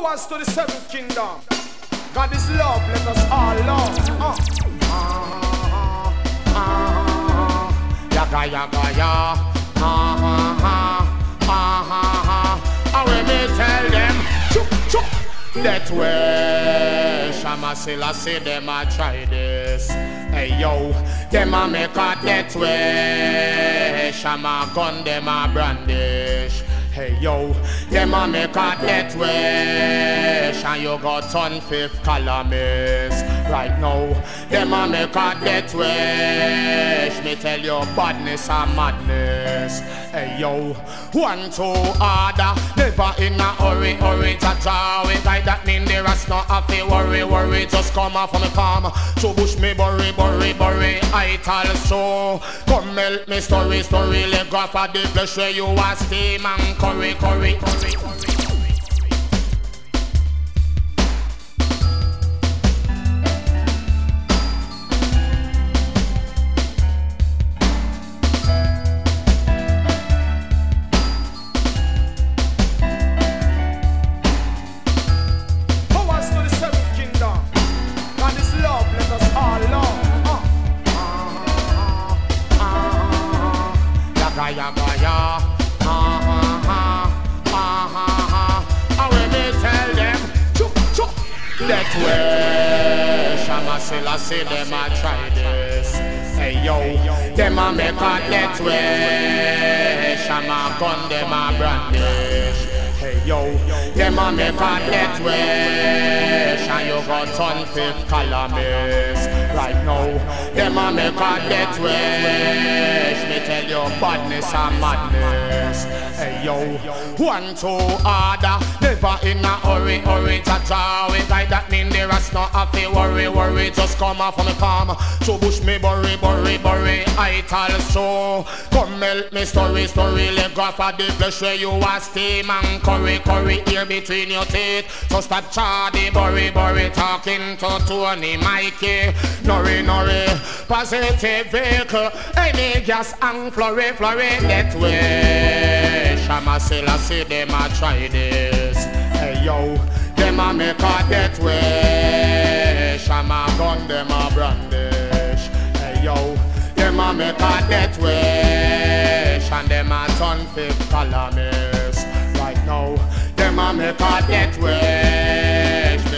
Powers to the seventh kingdom. God is love, let us all love. Uh. Uh, uh, yaga yaga ya. Ha ha ha. Ha ha ha. And when me tell them, chuk chuk. That way, Shama Selassie, them a try this. Hey yo, them a make a that way. Shama gun, them a brandish. Hey yo, them a make a death wish And you got turn fifth columnist Right now, them a make a death wish. Me tell you badness and madness Hey yo, one, two, order. Never in a hurry, hurry to draw it Like that mean there is no to worry, worry. Just come off from the farm. So bush me bury, bury, bury I tell so. Come help me story, story. Leg off of the flesh where you are steam and curry, curry, curry, death wish. And you got turn fifth columnist. Right now, them a make a death wish. Me tell you badness and madness. Hey yo, one two order. Never in a hurry, hurry to draw it. Like that mean there is no to worry, worry. Just come off on the farm. So bush me bury, bury, bury. I tell so. Come help me story, story. Leg off of the flesh where you are steam and curry, curry. Here between your teeth. So stop chardy, bury, bury. Talking to Tony, Mikey. Nori, nori. Positive vehicle. Any gas and flurry, flurry. That way. Shama Selassie, them a try this. Hey yo, them a make a death wish. Shama gun, them a brandish. Hey yo, them a make a death wish. And them a turn fifth columnist. Right now, them a make a death wish.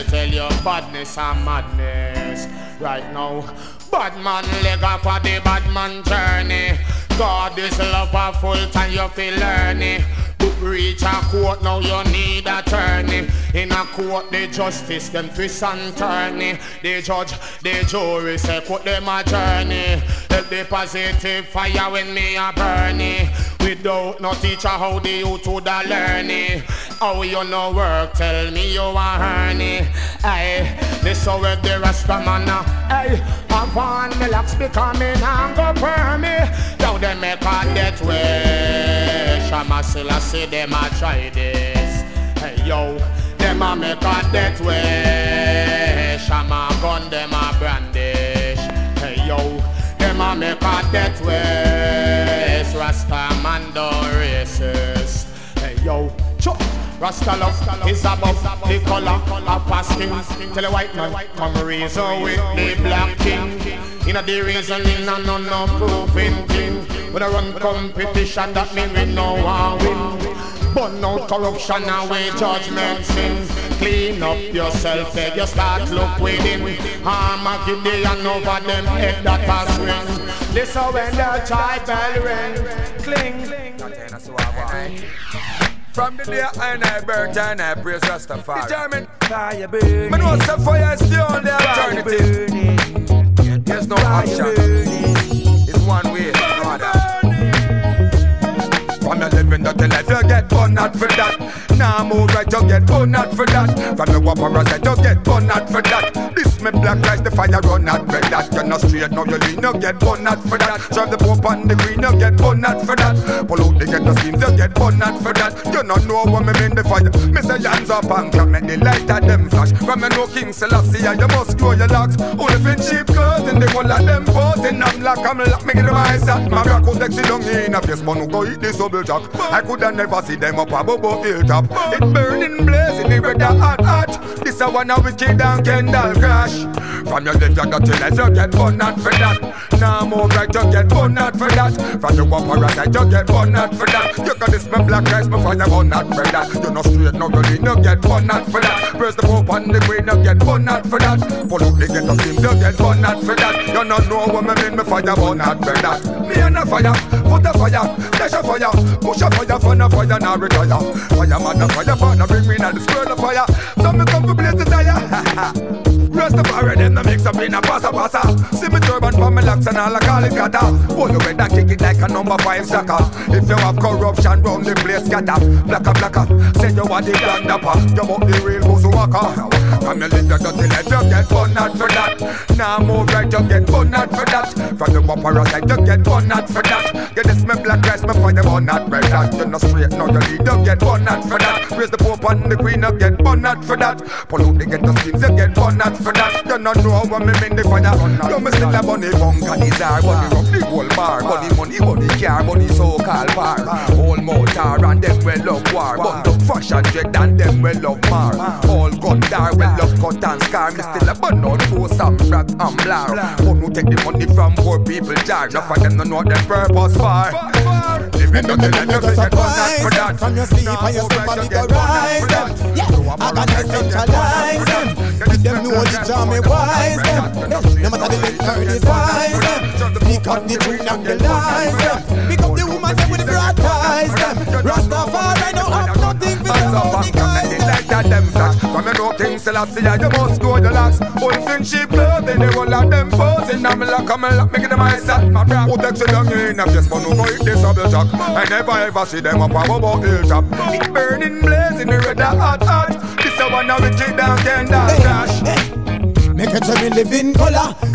Me tell you badness and madness. Right now, bad man leg off for the bad man journey. God is love a full time you feel learning. To reach a court now you need attorney. In a court the justice them twist and turn The judge, the jury say put them a journey. Help the positive fire when me a burning. Without no teacher how the youth would a learn How you no work tell me you a earning. Hey, this how where the Rasta man uh, Hey, I'm on me locks becoming I'm go permy. Now they make a death way. Shama say them a try this. Hey yo, them a make a death way. Shama gun them a brandish. Hey yo, them a make a death way. Rasta man do races. Hey yo, chop. Rasta love is above the color of fasting. Tell the white man, come reason with the black king. In a the reason, in a no no proving thing. When I run competition, that mean we know I win. Burn out corruption and we judgment sin. Clean up yourself, beg you start look within. Armageddon over them head that has ring. Listen when the child bell ring, cling. From the day I and I birth and I praise Rastafari. Determined fire burning. Man, what's the fire is the only alternative. There's no option. It's one way, Living dirty life, you get burned out for that. Now move right, you get burned out for that. From your wapper, you get burned out for that. This me black rice, the fire run not red that. You're not straight, no you lean, you get bun not for that. Serve the pope and the queen, you get bun not for that. Pull out the get the schemes, you get bun not for that. You not know what me mean the fire. Me say hands up and clap, make the light of them flash. From me no King Selassie, you must grow your locks. Only fin cheap clothes in the whole of them posing. I'm like, I'm lock, me get the eyes up. My rock was sexy down in a face, man who go eat this double jack. I coulda never see them up above hilltop. It burning blazing, the red hot hot. This a one of wicked and Kendall crash. From your left, you to left, you get bun not for that. Now move right, you get bun not for that. From the upper right, you get bun not for that. You got this my black rice, my fire bun not for that. You no straight, no lean, you get bun not for that. Press the pope and the queen, you get bun not for that. Pull out the get the steam, you get bun not for that. You not know what me mean, me fire bun not for that. Me and a fire, put a fire, dash a fire, push a fire, fun a fire, now retire. Fire, man, a fire, fire, bring me now the square of fire. So me come to blaze the tire. Rastafari them no mix up in a passa passa See me turban for me locks and all I call it kata Hold you better kick it like a number five soccer If you have corruption round the place scatter Blacka blacka Say you want the grand dapper. You want the real bushwalker Come your little dirty let you get bun out for that Now move right you get bun out for that From the upper side you get bun out for that Get this me black dress me find the bun out red that You no straight now you lead you get bun out for that Raise the pope and the queen you get bun out for that Pull out the get the skins you get bun out for that. You not know what me mean the fire. You me still a bunny bunk and his are bunny rub the whole bar. Bunny money, bunny car, bunny so-called bar. Whole motor and them well love war. Bund up fashion dread and them well love mar. All gun dar well love cut and scar. Me still a bun out post and brag and blar. Who no take the money from poor people jar? Enough of them no know their purpose for. Living on the land, get one that for that. From your sleep and your sleep and you rise them. Yeah, I got to centralize them. Make them know the charm wise them. No matter the liquor despise them. Pick up the tune and the lies them. Pick up the woman with the broad ties them. Rastafari don't have nothing for them only guys. Like them flash. From your know King Selassie You must go the locks Wolfing sheep clothing The whole of them posing I'm like I'm like Making them eyes at my bra Who takes it down in a face But no go this double jack. I never ever see them up above hilltop. It burning blazing The red hot hot This a one of wicked and Kendall crash Make it to me live in color.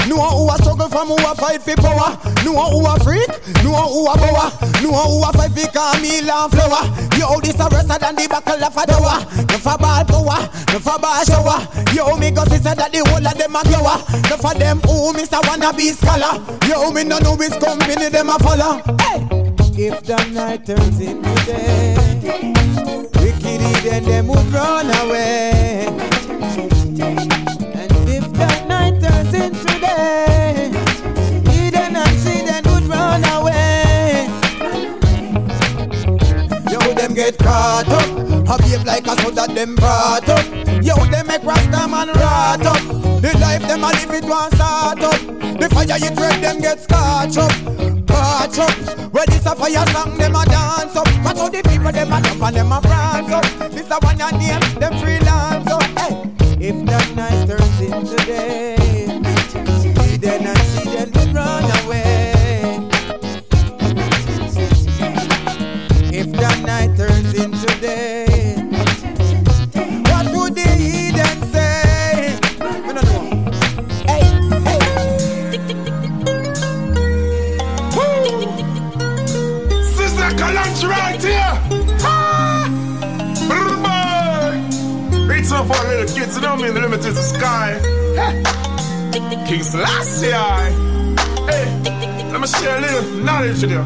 Who from who a fight for power. Know who a freak. Know who a power. Know who a fight for Camille and flower. Yo, this a worse than the buckle of a dower. No for ball power. No for ball shower. Yo, me go see that the whole of them a glower. No for them who Mr. Wanna be scholar. Yo, me no know which company them a follow. Hey. If the night turns into day, wicked then them would run away. Get caught up, I behave like a that them brought up. Yo, them make Rasta man rot up. The life them a live it one start up. The fire you dread them get scorch up. Catch up, where this a fire song, them a dance up. Watch how the people them a jump and them a prance up. This a one your name, them freelance up. Hey. If that night turns into day, then I see them run away. What would the heathen say? I don't know. Hey, hey. Sister Kalanch right here. Ah! For little kids, you know me, the limit is the sky. King Selassie. Hey, let me share a little knowledge with you.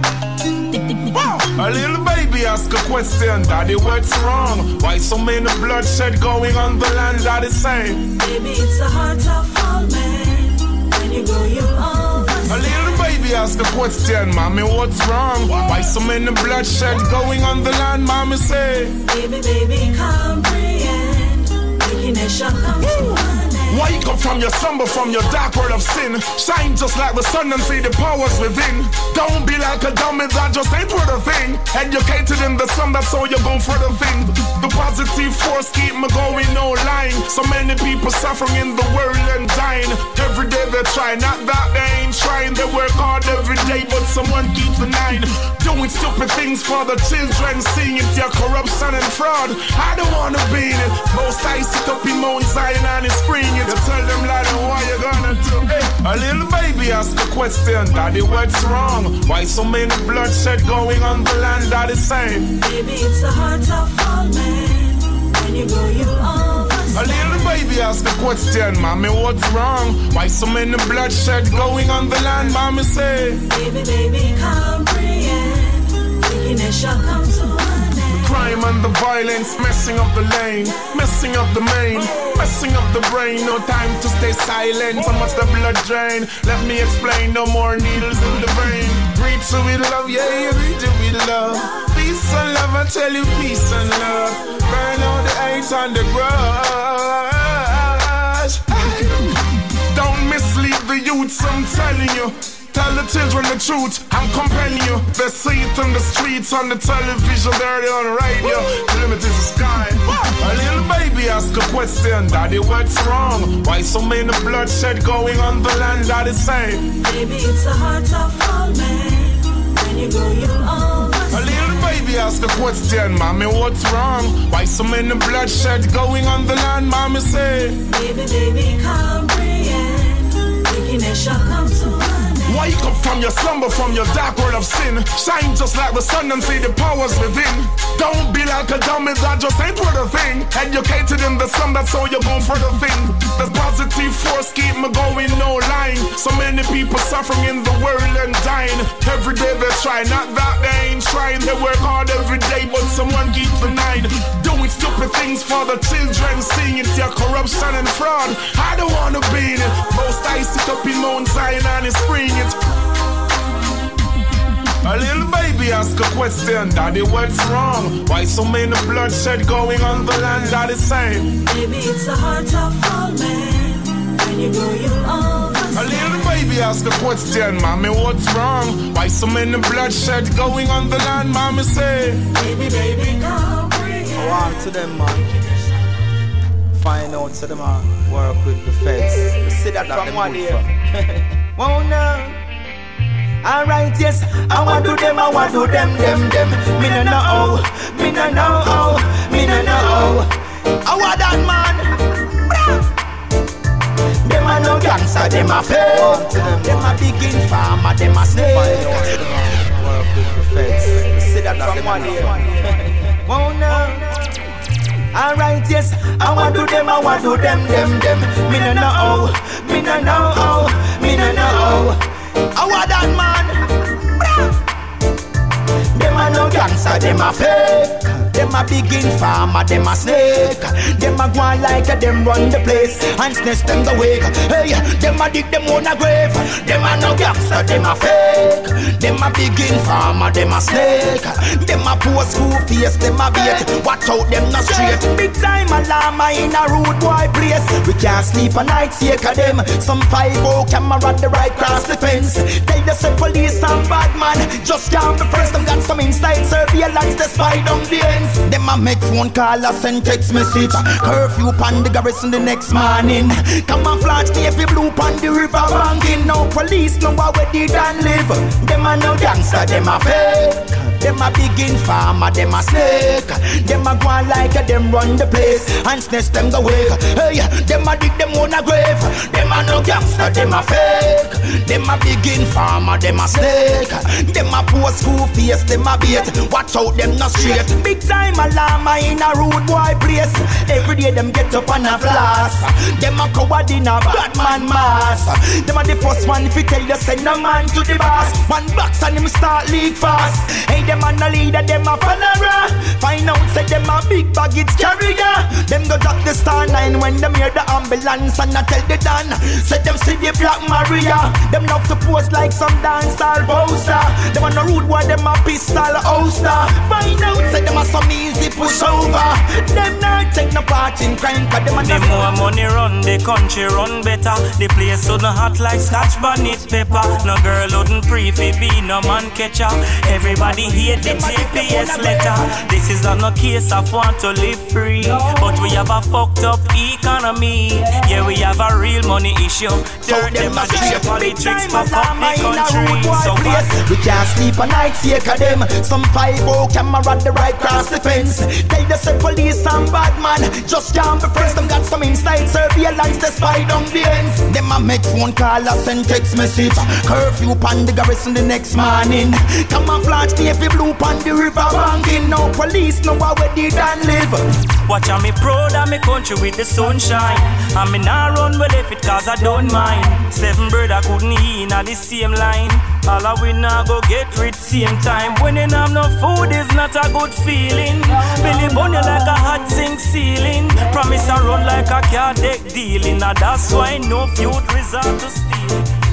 Wow. A little baby ask a question, Daddy, what's wrong? Why so many bloodshed going on the land? Daddy say, Baby, it's the heart of all men. When you go, you A little baby ask a question, Mommy, what's wrong? Why so many bloodshed going on the land? Mommy say, Baby, baby, comprehend. Wickedness shall come to an end. Wake up from your slumber, from your dark world of sin. Shine just like the sun and see the powers within. Don't be like a dummy that just ain't worth a thing. Educated in the sun, that's all you're going for the thing. The positive force keep me going, no lying. So many people suffering in the world and dying. Every day they try, not that they ain't trying. They work hard every day, but someone keeps denying. Doing stupid things for the children, seeing it, your corruption and fraud. I don't wanna be in it. Most I sit up in Mount Zion and is spring You tell them like what you gonna do. Hey, a little baby ask a question, Daddy, what's wrong? Why so many bloodshed going on the land? Daddy saying, Baby, it's the heart of all men. When you go, you always. A little baby ask a question, mommy, what's wrong? Why so many bloodshed going on the land? Mommy say, Baby, baby, comprehend. Wickedness shall come to. Crime and the violence messing up the lane, messing up the main, messing up the brain. No time to stay silent. So much the blood drain. Let me explain. No more needles in the vein. Greet you with love, yeah, greet you with love. Peace and love, I tell you, peace and love. Burn all the hate and the grudge. Don't mislead the youths, I'm telling you. Tell the children the truth, I'm compelling you. They see it on the streets, on the television, they're on the radio. The limit is the sky. A little baby ask a question, Daddy, what's wrong? Why so many bloodshed going on the land? Daddy say, Baby, it's the heart of all men. When you go, you a little baby ask a question, Mommy, what's wrong? Why so many bloodshed going on the land? Mommy say, Baby, baby, comprehend. Wickedness shall come to. Wake up from your slumber, from your dark world of sin. Shine just like the sun and see the powers within. Don't be like a dummy that just ain't worth a thing. Educated in the sun, that's all you're going for the thing. The positive force keep me going, no lying. So many people suffering in the world and dying. Every day they try, not that they ain't trying. They work hard every day, but someone keep denying. Doing stupid things for the children, seeing it, your corruption and fraud. I don't wanna be in it. Most I sit up in Mount Zion and it's spring it. A little baby ask a question, Daddy, what's wrong? Why so many bloodshed going on the land? Daddy saying, Baby, it's the heart of all men. When you go, you always. a little baby ask a question, Mommy, what's wrong? Why so many bloodshed going on the land? Mommy say, Baby, baby, comprehend. Walk to them, man. Find out to them, man. Work with the feds. We see that from one year. Won't know. Alright, yes, I want do them, I want do them, them, them. Me no know me no know me no know. I want that man. Them a no gangster, them a fake. Them a begin farmer, them a snake. Work with the feds. See that from one year. Won't know. Alright, yes, I want do them, I want do them, them, them. Me no know me no know me no know. I want that man. Them a no gangster, them a fake. Them a begin farmer, them a snake. Them a go like a them run the place and snatch them the wake. Hey, them a dig them on a grave. Them a no gangster, them a fake. Them a begin farmer, them a snake. Them a post school face, them a bait. Watch out, them not straight. Big time alarm in a rude boy place. We can't sleep a night, sake of them. Some five oh camera the right cross the fence. Tell the police and bad man just can't be friends. Them got some inside surveillance, they spy down the ends. Them a make phone call or send text message. Curfew pan the garrison the next morning. Camouflage navy blue pan the river banking. No police know where they done live. Them a no gangster, them a fake. Them a begin farmer, them a snake. Them a go like a them run the place and snatch them the wake. Hey, them a dig them on a grave. Them a no gangster, them a fake. Them a begin farmer, them a snake. Them a post school face, them a bait. Watch out, them not straight. Big time alarm in a rude boy place. Every day them get up and a blast. Them a coward in a bad man mask. Them a the first one if you tell you send a man to the boss. One box and him start leak fast. Hey, them a leader, them a follower. Find out say them a big baggage carrier. Them go drop the star nine when them hear the ambulance and I tell the Dan. Say them see the Black Maria. Them love to pose like some dancehall poster. Them a no rude boy, them a pistol holster. Find out say them a some easy push over. Them not take no part in crime, but them a The more money run, the country run better. The place wouldn't hot like scotch bonnet pepper. No girl wouldn't pre be no man catcher. Everybody hear the GPS letter. This is not a case of want to live free, but we have a fucked up economy. Yeah, we have a real money issue. Dirt them a do politics fuck up the country. So what? We can't sleep a night, sake of them. Some five oh camera the right cross the fence. Tell the say police and bad man just can't be friends. Them got some inside surveillance, they spy down the ends. Them a make phone call or send text message. Curfew pan the garrison the next morning. Come on, flash Camouflage navy blue pan the river banking. No police know where they done live. Watch out me proud of me country with the sunshine. And me nah run with if it cause I don't mind. Seven bird I couldn't eat in the same line. All a we nah go get rich same time. When you have no food is not a good feeling. Billy bun you like a hot zinc ceiling. Promise I run like a car deck dealing. Now that's why no feud resort to steal.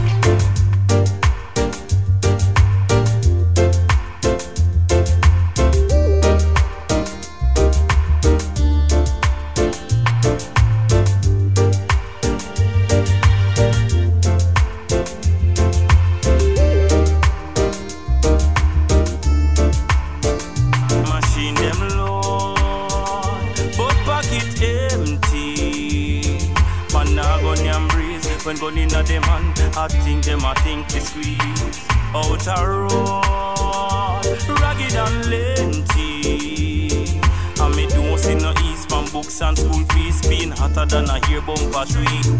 A hair bumper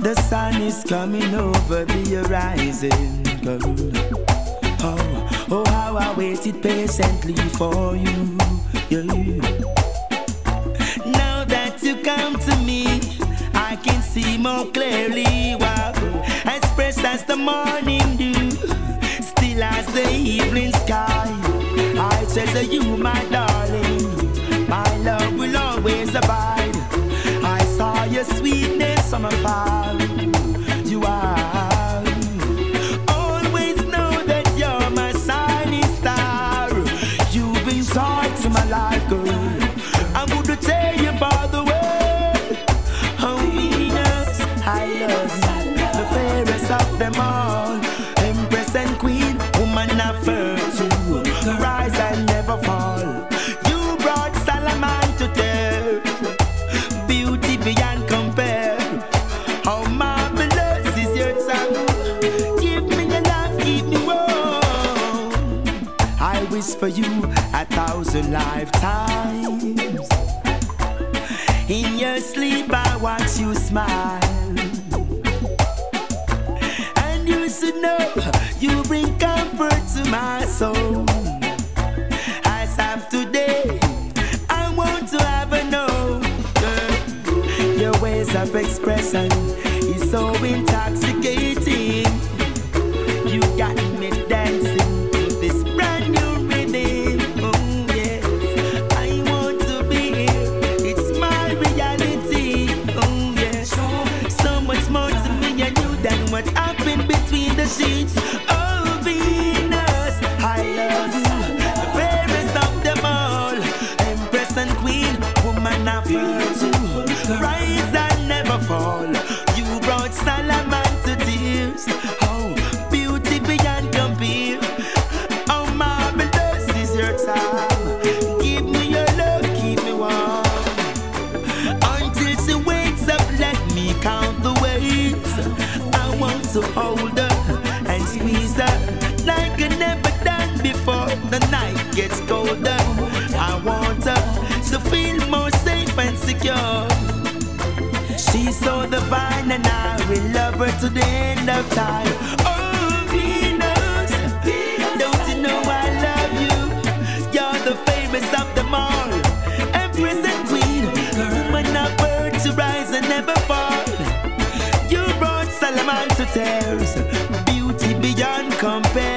The sun is coming over the horizon, girl. Oh, oh, how I waited patiently for you. Yeah. Now that you come to me, I can see more clearly. Wow, as fresh as the morning dew, still as the evening sky. I treasure you, my darling. My love will always abide your sweetness, summer fall. lifetimes. In your sleep, I watch you smile. And you should know you bring comfort to my soul. As of today, I want to have a note. Your ways of expression is so intoxicating. to the end of time. Oh, Venus, don't you know I love you? You're the famous of them all. Empress and queen, woman of birth to rise and never fall. You brought Solomon to tears, beauty beyond compare.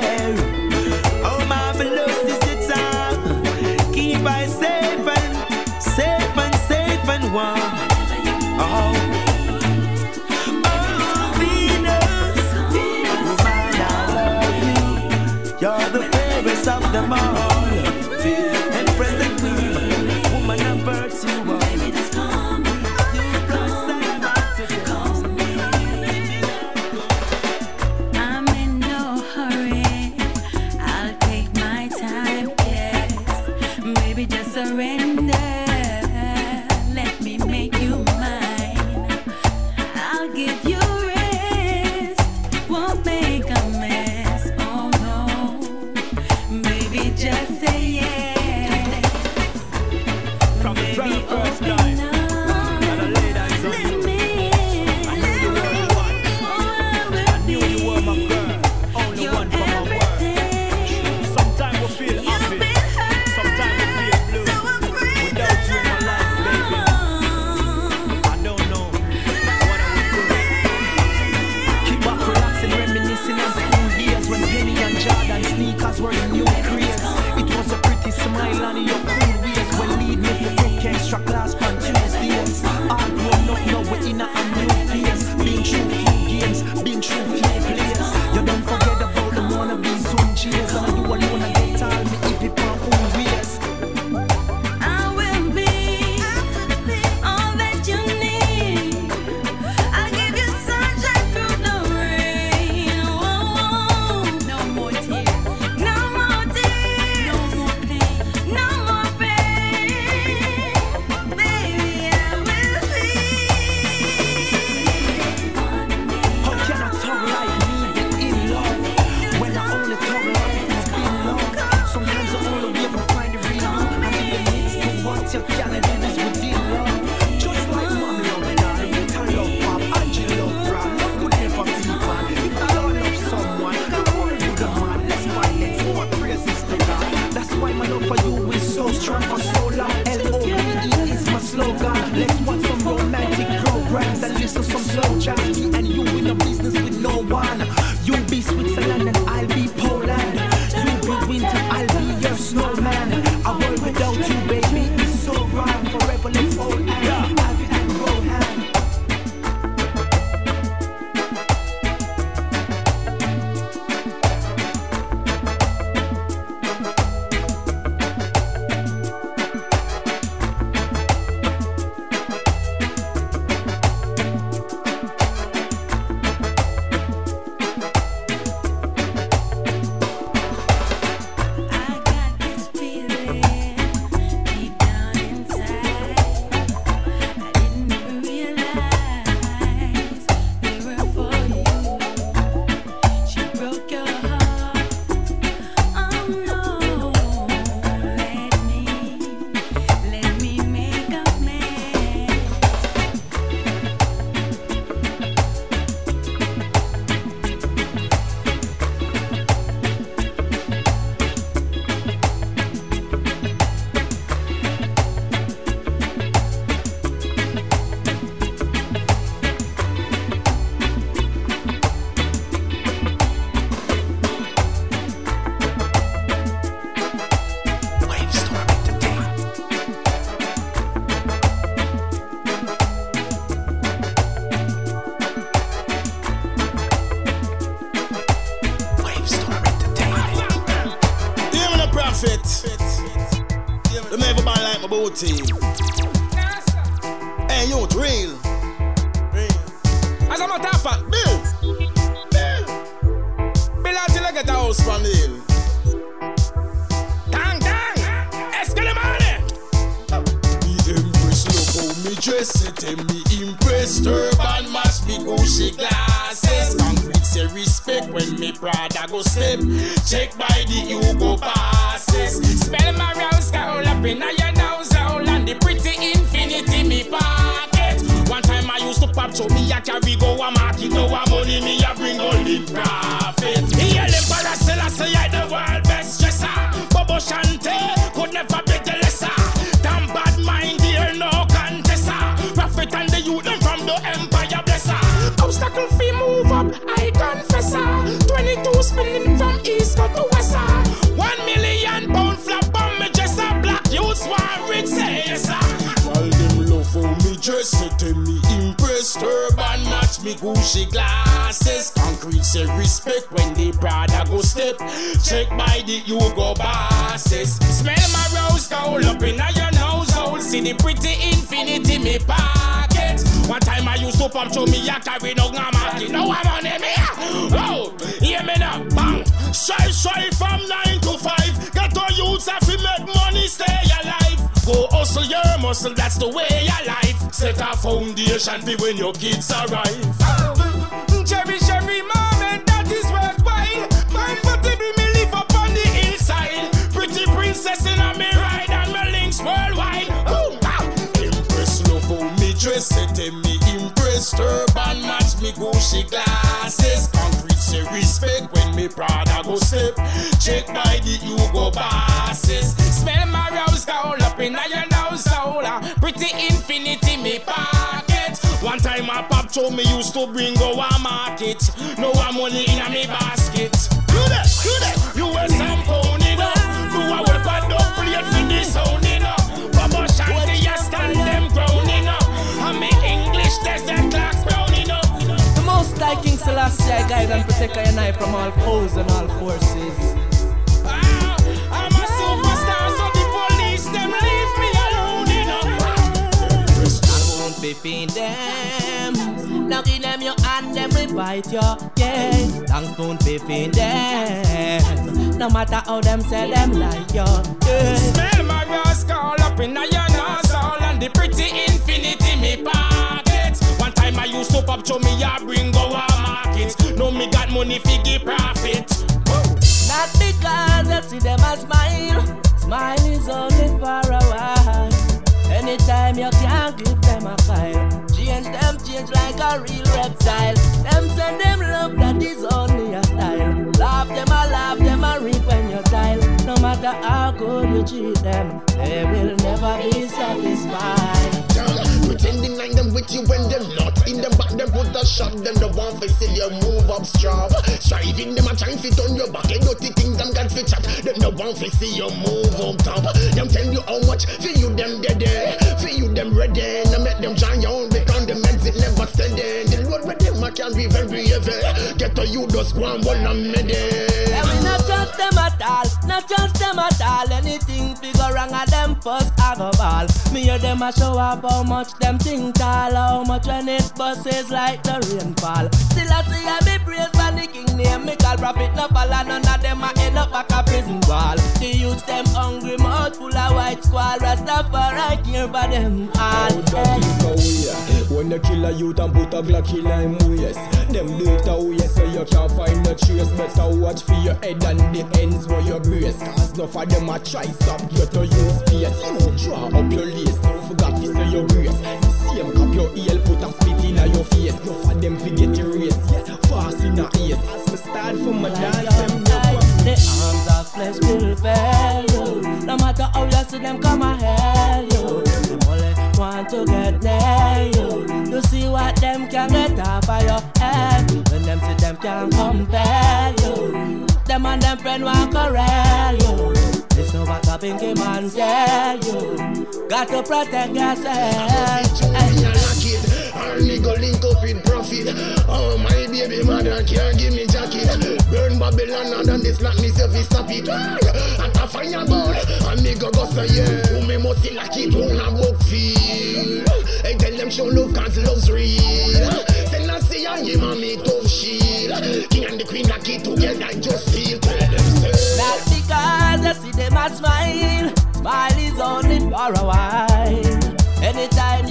One. About. Hey, you real. Real. As a matter of fact, Bill. Bill. Bill until I get a house from the hill. Dang, dang. Escalamane. The Empress love how me dress it and me impressed. Turban match me Gucci glasses. Concrete say respect when me Prada go step. Check by the Hugo bosses. Spell my rouse all up in hole and the pretty infinity me pocket. One time I used to pop so me a carry go a market. Now a money me a bring all in profit. He a Emperor Selassie I the world best dresser. Bobo Shanti could never be the lesser. Damn bad mind here no contessa. Prophet and the youth them from the empire blesser. Obstacle fee move up I confess her. 22 spinning from east to west. One million pound flap on me just dresser. Black youths want dress it and me impressed. Turban match me Gucci glasses. Concrete say respect when the Prada go step. Check by the you Hugo bosses. Smell my rose gold up in your nose hole. See the pretty infinity me pocket. One time I used to pump show me a carry no market. Now I'm on him here. Oh, hear me now, bang. Shy, shy from nine to five. Get our youths have to make money, stay alive. Go hustle your muscle, that's the way your life. Set a foundation for when your kids arrive. Cherish every moment that is worthwhile. Comfortable me live up on the hillside. Pretty princess in a me ride and me links worldwide. Boom, ah. Impress love how me dress it and me impress turban match me Gucci glasses. Concrete say respect when me Prada go step. Check by the Hugo bosses. Smell my show me used to bring go a market. No one money in a me basket. Do that, do that. You a some pony no. Do a work but don't play for the sound you know. Bobo Shanti ya stand them ground you know. And me English desert clocks brown you know. The most like King Selassie, I guide and protect your knife from all foes and all forces. Ah, I'm a superstar so the police them leave me alone. I won't be feed them. Now give them your hand, them will bite you. Yeah, long spoon be feed them. No matter how them say them like you. Yeah. Smell my rascal up in your nostril and the pretty infinity me pocket. One time I used to pop to me a bring go a market. Now me got money fi give profit. Not because you see them a smile. Smile is only for a while. Anytime you can give them a file. Change them, change like a real reptile. Them send them love that is only a style. Laugh them, a laugh them, a reap when you tile. No matter how good you treat them, they will never be satisfied. Pretending like them with you when them not in them back them put a shot them the one for see you move up strong Striving them a trying fit on your back and dirty things them got fit chat them the one for see you move up top Them tell you how much for you them dead eh? for you them ready no make them try your own the meds it never steady The load with them I can be very heavy Get to you just one and one and me Yeah, we not trust them at all, not trust them at all. Anything figure wrong at them first have a ball. Me hear them a show up how much them think tall, how much when it buses like the rainfall. Still I see I be praised by king name. Me call profit no and none of them a end up back a prison wall. The youths them hungry, mouth full of white squall. Rastafari care for them all. When you kill a youth and put a Glock in him waist Them do it you so you can't find the trace Better watch for your head and the ends where you brace Cause enough of them a try stop you to use space You draw up your lace, don't forget to say your grace The same cup your heel put a spit in your face Enough of them forget your race, yeah, fast in a ace As me start from my dance, The arms of flesh will fail you. No matter how you see them come a hell you. Them only want to get near you. You see what them can get off of your head. When them see them can compare you. Them and them friend want corral you. Listen what the pinky man tell you. Got to protect yourself. Only go link up with Oh, my baby mother can't give me jacket. Burn Babylon and then this not me self stop it. At a fire board, and me go go say yeah. Who me must like it on a book feel. Hey, tell them show love cause love's real. Send us see and and me tough shield. King and the queen like it together just feel. Tell them. That's because I see them a smile. Smile is only for a while.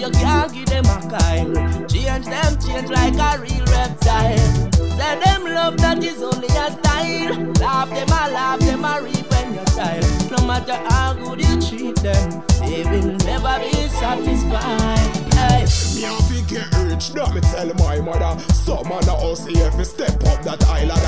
You can't give them a kind, change them, change like a real reptile. Say them love that is only a style. Laugh them, a laugh them, a reap when you child. No matter how good you treat them, they will never be satisfied. Me have to get rich, now me tell my mother. Some man a house here fi step up that island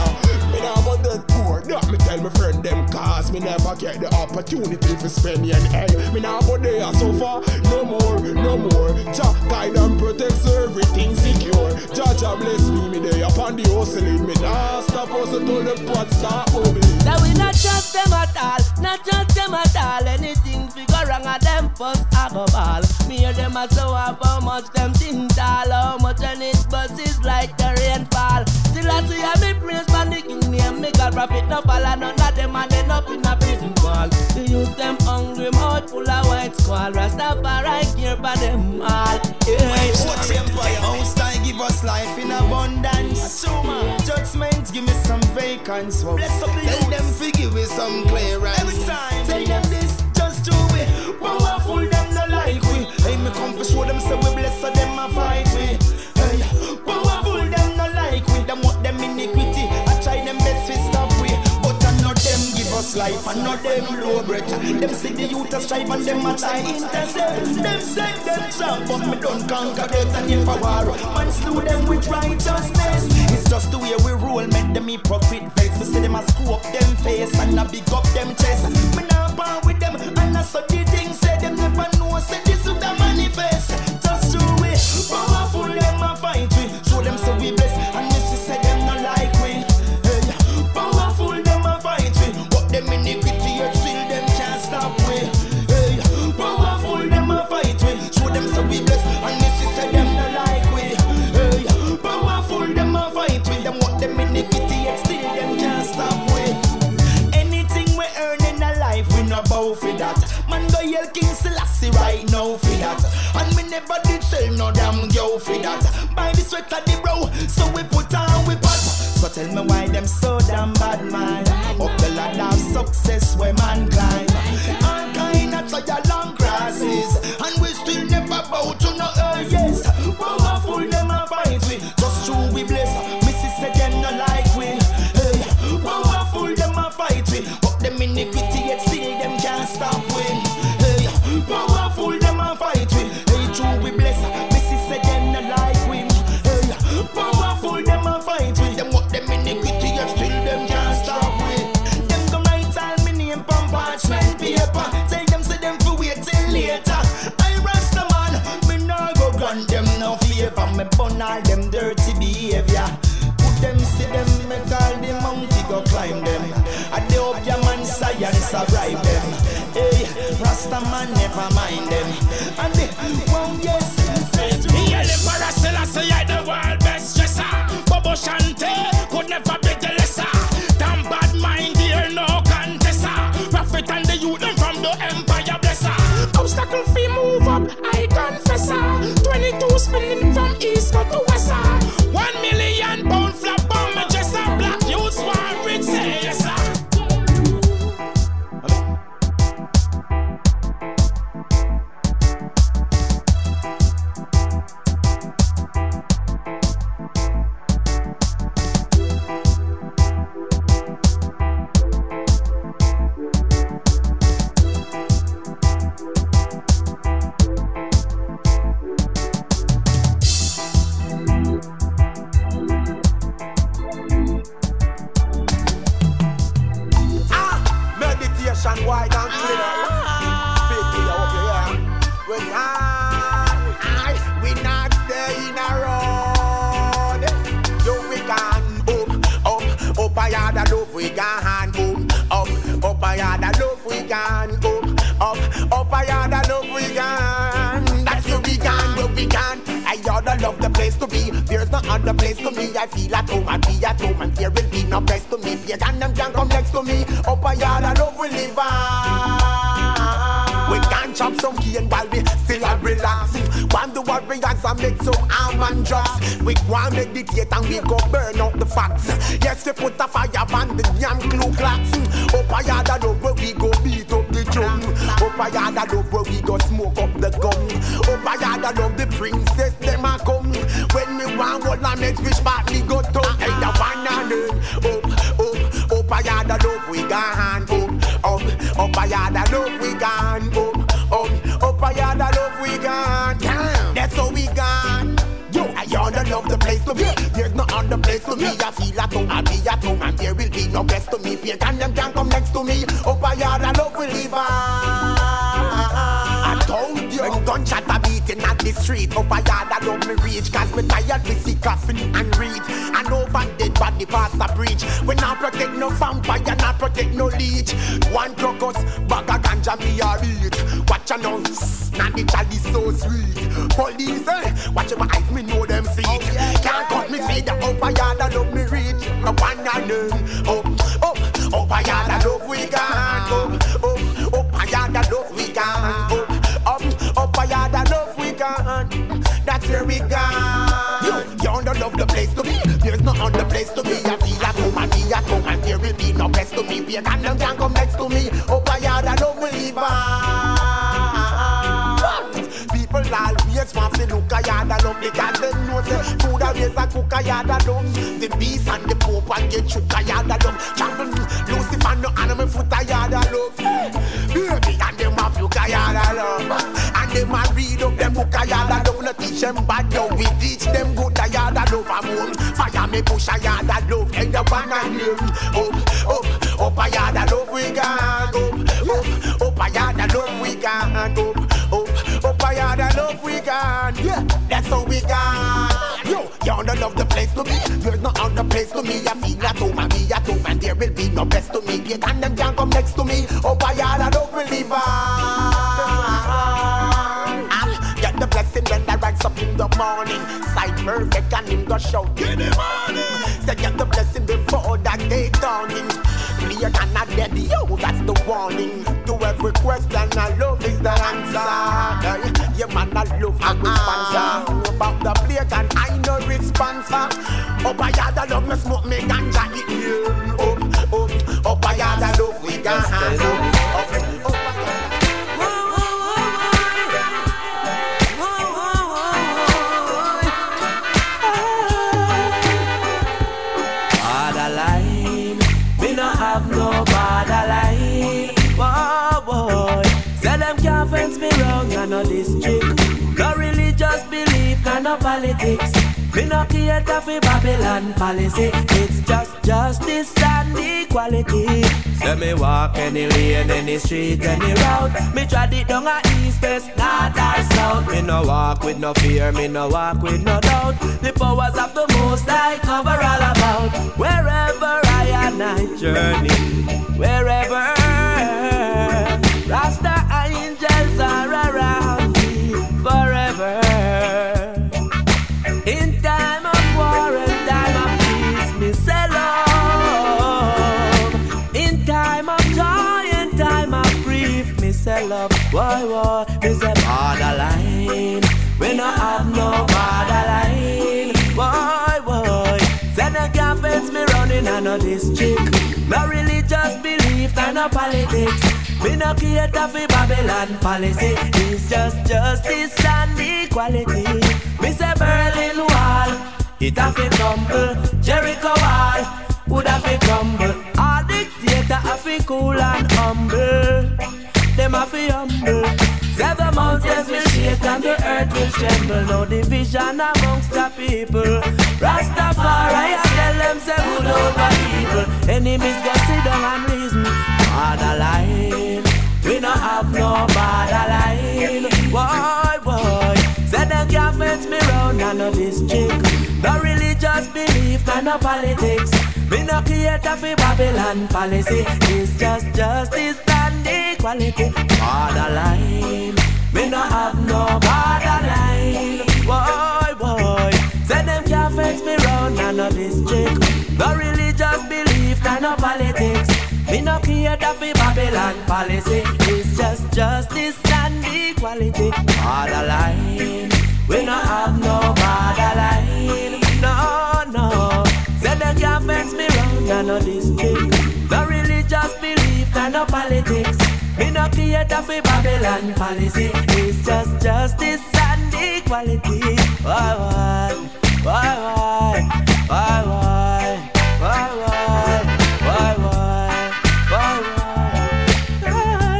Me nah go dead poor, now me tell my friend them Cause me never get the opportunity to spend yen Hey, me nah go there so far, no more, no more. Jah guide and protect everything secure. Jah Jah bless me, me there upon the hustling Me. Nah stop hustle till the pot start bubbling. So we not trust them at all, not trust them at all. Anything figure wrong at them first I go ball. Me hear them a show up how much them think tall, how much and it buses like the rainfall. Still I see how me praise man the king name, me God prophet no fall and none of them and end up in a prison wall. The youth them hungry, mouth full of white squall. Rastafari care for them all. Yeah. Most I give us life in abundance. Judgment, give me some vacants. Tell them forgive me some clearance. Every time. Tell them this, just do it. Powerful, come to show them say we bless so them a fight we. Hey, powerful, them no like we. Them what them iniquity. I try them best to stop we. But I know them give us life. I know them low breath. Them see the youth a strive and them a try intercept. Them say them trap, but me don't conquer death and if I war. Man slew them with righteousness. It's just the way we roll, make them hypocrite vex. We see them a screw up them face and a big up them chest. Me nah bar with them and I the things say them never know say this would manifest. Just do it. Powerful them a fight we. Show them say we for that. Buy the sweat of the brow, so we put on we pot. So tell me why them so damn bad man. Up the ladder of success where man climb. All kind of trial long crosses, and we still never bow to no earth. Burn all them dirty behavior. Put them see them make all the monkey go climb them. I they up your man science arrive them. Hey, Rasta man never mind them. And they, well yes. Next to me. Up a yard, I love we live on. I told you, when gunshot a beating at the street. Up a yard, I love me reach. Cause me tired, we see coffin and read. And over dead body past the breach. We not protect no vampire, not protect no leech. One crocus, bag of ganja me a beat. Watch a now, now the is so sweet. Police, eh, watch my eyes, me know them see. Can't cut me feed, up a yard, I love me reach. No one and them, up, up, up a yard, I love we gone. Up, up, up a yard, I love we gone. Up, up, up a yard, I love we gone. That's where we gone. You, don't love the place to be. There's no other place to be. I feel at home, I be at home, and there will be no place to be. Pagan them can come next to me. Up a yard, I love we on. People always want to look a yard a love because they know say food always a cook a yard a love. The beast and the pope and get shook a yard a love. Champion Lucifer no animal foot a yard a love. Baby and them a look a yard a love. And them a read up them book a yard a love. No teach them bad now we teach them good a yard a love. A moon fire me push a yard a love. And the one and them up up up a yard a love we gone Yo, you don't love the place to be. There's no other place to me. I feel at home, I be at home, and there will be no best to me. Pagan them can't come next to me. Up a yard a love we live on. Ah, Get the blessing when I rise up in the morning. Sight perfect and in the shout. Get the morning. Say get the blessing before that day dawning. Clear and not dead, yo, that's the warning. To every question, I love is the answer. Yeah, man, I love a good ah. sponsor. About the plate and I no responser. Up a yard, I love me smoke me ganja it. Up, up, up a yard, I love we ganja. Politics. Me no cater for Babylon policy. It's just justice and equality. Say me walk any lane, any street, any route. Me trod it down a east, west, north or south. Me no walk with no fear, me no walk with no doubt. The powers of the most I cover all about. Wherever I and I journey, wherever Rasta no district. No religious belief, and no politics. Me no cater for Babylon policy. It's just justice and equality. Me say Berlin Wall, it have to crumble. Jericho Wall, would have to crumble. All dictator have to cool and humble. Them have to humble. And the earth will tremble. No division amongst the people. Rastafari, I tell them say good over evil. Enemies go sit down and reason. Borderline, we no have no borderline. Boy, boy, say them can't fence me round and no district. No religious belief, no politics. Me no cater for Babylon policy. It's just justice and equality. Borderline, we no have no borderline. Boy, boy. Say them can't fix me round none of this trick. No religious belief, none of politics. Me no care that for Babylon policy. It's just justice and equality. Borderline. We no have no borderline. No, no. Say them can't fix me round none of this trick. No religious belief, none of politics. Me no creator for Babylon policy. It's just justice and equality. Why, why, why, why, why, why, why, why, why, why, why, why?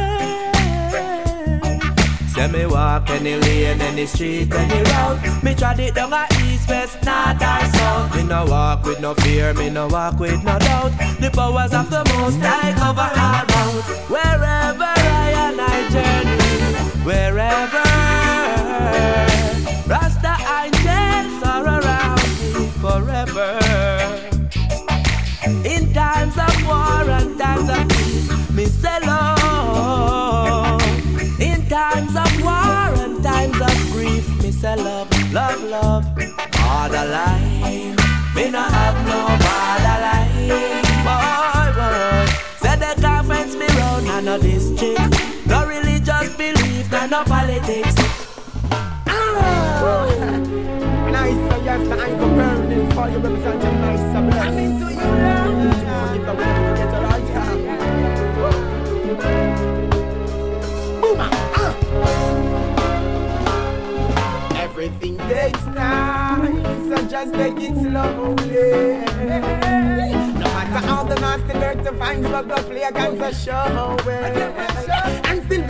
Say me walk any lane, any street, any route. Me trod it down a east, west, north or south. Me no walk with no fear, me no walk with no doubt. The powers of the Most High cover all round. Wherever I and I journey, wherever Rasta angels are around me forever. In times of war and times of peace, me say love. In times of war and times of grief, me say love, love, love. Borderline, no politics. Ah. nice, so yes, my eyes for burning for you, representing nice, so blessed. I'm into you, love. Everything takes time, so just take it slowly. No matter how the master dirty finds, but the player comes a show it.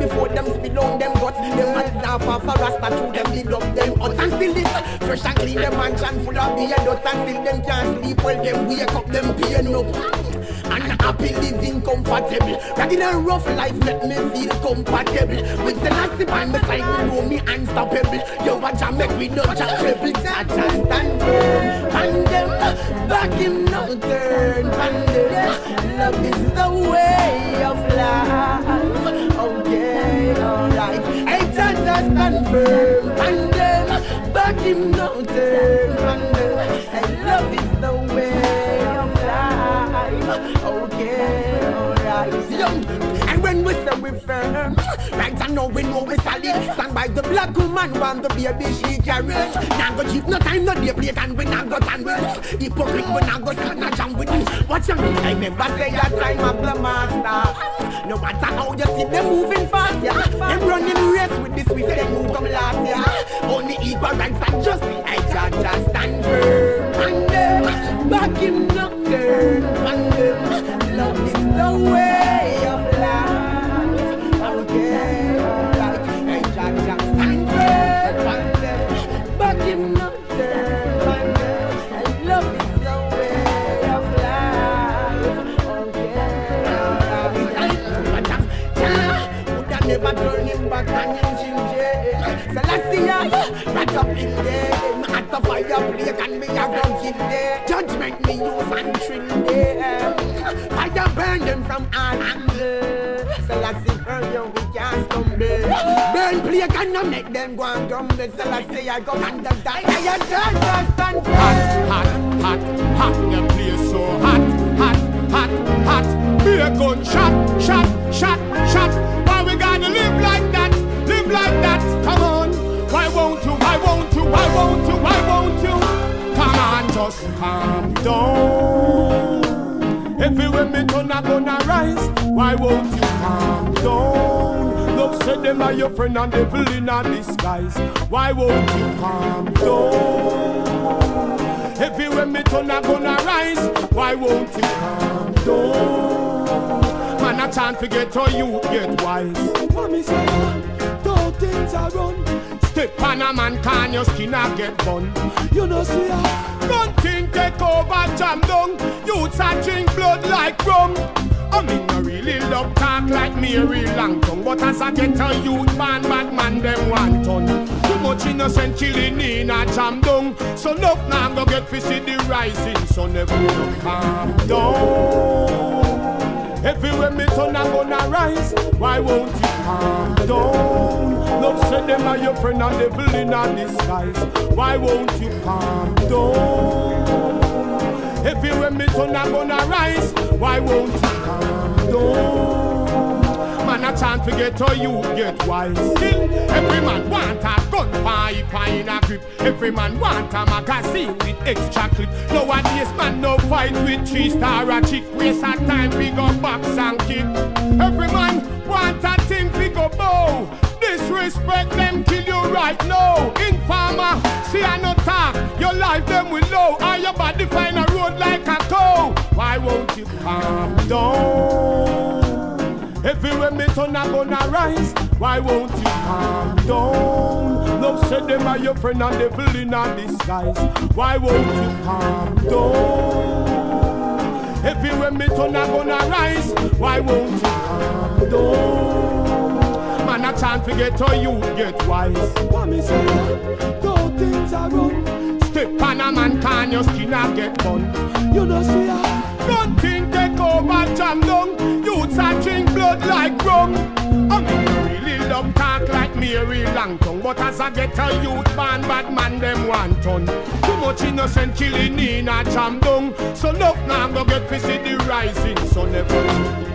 before them spit on them guts. Them mad laugh off a rasta to them lead up them huts And still it fresh and clean them mansion full of beer dust. And still them can't sleep well them wake up them pain up. And happy living comfortable. Ragged and rough life make me feel compatible With the last by my side me know me unstoppable. Yo I make we no jack treble. Jah just stand firm And them back him no turn And them love is the way of life moving. And then back him no there. And love is the way of life. Okay say we firm Right I know we know we solid. Stand by the black woman Want the baby she carry. Now go cheap no time no day plate And we not go tan with. Hypocrite we not go sit no jam with. You. Watch out I remember say that time of the master. No matter how you see them moving fast yeah. Them running race with this we say they move come last yeah. Only equal rights and justice I just, stand firm. And them back him not turn And them love is the way Celestia, up in there at the fireplace and me a go give there Judgment me use and trill there Fire burn them from all angles Celestia burn you we can't stumble Burn plate and no make them go and grumble Celestia go and the die I a stand Hot, hot, hot, hot, the place so hot, hot, hot, hot. Be a gun shot, shot, shot, shot. Why we gotta live like that? Live like that. Come on. Why won't you? Why won't you? Why won't you? Why won't you? Come on, just calm down. Everywhere me turn, I gonna rise. Why won't you calm down? Love said them are your friend and devil in a disguise. Why won't you calm down? Everywhere me turn, I gonna rise. Why won't you calm down? Man, a chance to get to you get wise. Mommy say, things are run. Step on a man, can your skin a get bun. You know see uh, ya. Gun thing take over, jam down. Youths a drink blood like rum. I mean, I really love talk like Mary Langton. But as I get a youth man, bad man, them want ton. Too much innocent killing in a jam down. So enough now go get to see the rising sun. Everyone calm down. Everywhere me turn, I'm gonna rise. Why won't you calm down? Love said them are your friend and devil in a disguise. Why won't you calm down? Everywhere me turn, I'm gonna rise. Why won't you calm down? A chance to get or you get wise. Still, every man want a gun pipe in a grip. Every man want a magazine with extra clip. Nowadays, man, no fight with three star a chick. Waste a time, we go box and kick. Every man want a thing, we go bow. Disrespect them, kill you right now. Informer, see I no talk. Your life them will know. And your body find a road like a cow. Why won't you calm down? Everywhere me turn I gonna rise. Why won't you calm down? Love said them are your friend and devil in a disguise. Why won't you calm down? Everywhere me turn I gonna rise. Why won't you calm down? Man chance to forget how you get wise. What me say? Though things are run. Step on a man can your skin a get bun. You know see ya. Nothing take over jam down. Youths a drink blood like rum. I mean, I really love talk like Mary Langton. But as I get a youth man, bad man, them want ton. Too much innocent killing in a jam down. So enough now go get to see the rising sun. Never